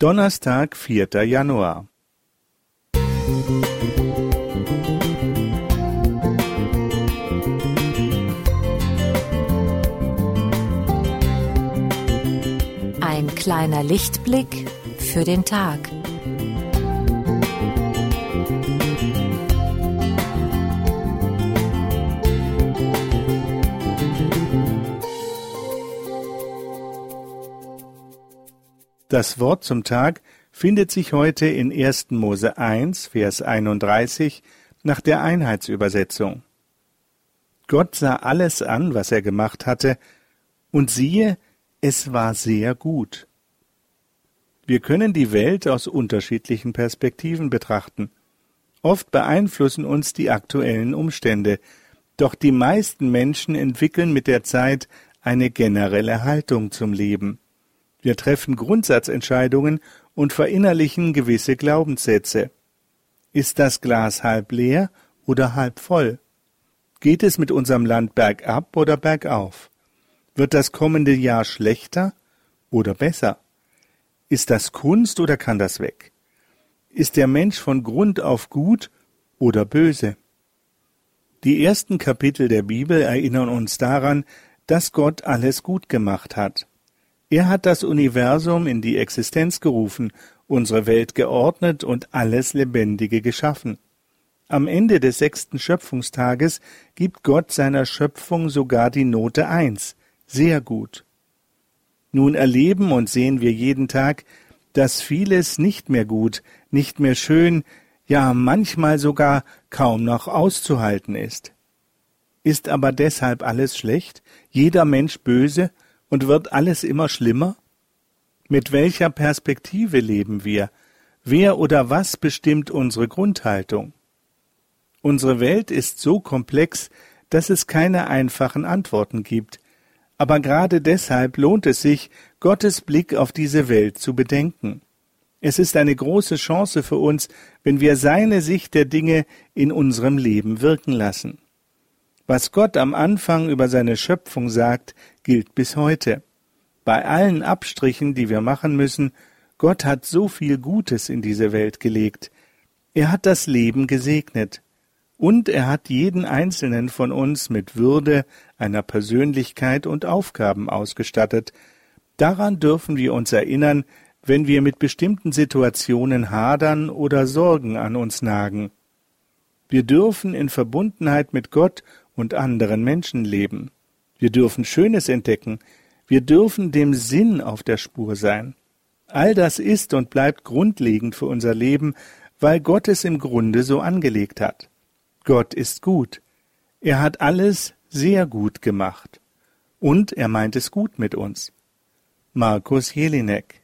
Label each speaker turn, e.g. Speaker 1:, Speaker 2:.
Speaker 1: Donnerstag, 4. Januar.
Speaker 2: Ein kleiner Lichtblick für den Tag.
Speaker 1: Das Wort zum Tag findet sich heute in 1. Mose 1, Vers 31 nach der Einheitsübersetzung. Gott sah alles an, was er gemacht hatte, und siehe, es war sehr gut. Wir können die Welt aus unterschiedlichen Perspektiven betrachten. Oft beeinflussen uns die aktuellen Umstände, doch die meisten Menschen entwickeln mit der Zeit eine generelle Haltung zum Leben. Wir treffen Grundsatzentscheidungen und verinnerlichen gewisse Glaubenssätze. Ist das Glas halb leer oder halb voll? Geht es mit unserem Land bergab oder bergauf? Wird das kommende Jahr schlechter oder besser? Ist das Kunst oder kann das weg? Ist der Mensch von Grund auf gut oder böse? Die ersten Kapitel der Bibel erinnern uns daran, dass Gott alles gut gemacht hat. Er hat das Universum in die Existenz gerufen, unsere Welt geordnet und alles Lebendige geschaffen. Am Ende des sechsten Schöpfungstages gibt Gott seiner Schöpfung sogar die Note eins, sehr gut. Nun erleben und sehen wir jeden Tag, dass vieles nicht mehr gut, nicht mehr schön, ja manchmal sogar kaum noch auszuhalten ist. Ist aber deshalb alles schlecht, jeder Mensch böse und wird alles immer schlimmer? Mit welcher Perspektive leben wir? Wer oder was bestimmt unsere Grundhaltung? Unsere Welt ist so komplex, dass es keine einfachen Antworten gibt, aber gerade deshalb lohnt es sich, Gottes Blick auf diese Welt zu bedenken. Es ist eine große Chance für uns, wenn wir seine Sicht der Dinge in unserem Leben wirken lassen. Was Gott am Anfang über seine Schöpfung sagt, gilt bis heute. Bei allen Abstrichen, die wir machen müssen, Gott hat so viel Gutes in diese Welt gelegt. Er hat das Leben gesegnet. Und er hat jeden einzelnen von uns mit Würde, einer Persönlichkeit und Aufgaben ausgestattet. Daran dürfen wir uns erinnern, wenn wir mit bestimmten Situationen hadern oder Sorgen an uns nagen. Wir dürfen in Verbundenheit mit Gott und anderen Menschen leben. Wir dürfen Schönes entdecken, wir dürfen dem Sinn auf der Spur sein. All das ist und bleibt grundlegend für unser Leben, weil Gott es im Grunde so angelegt hat. Gott ist gut. Er hat alles sehr gut gemacht. Und er meint es gut mit uns. Markus Jelinek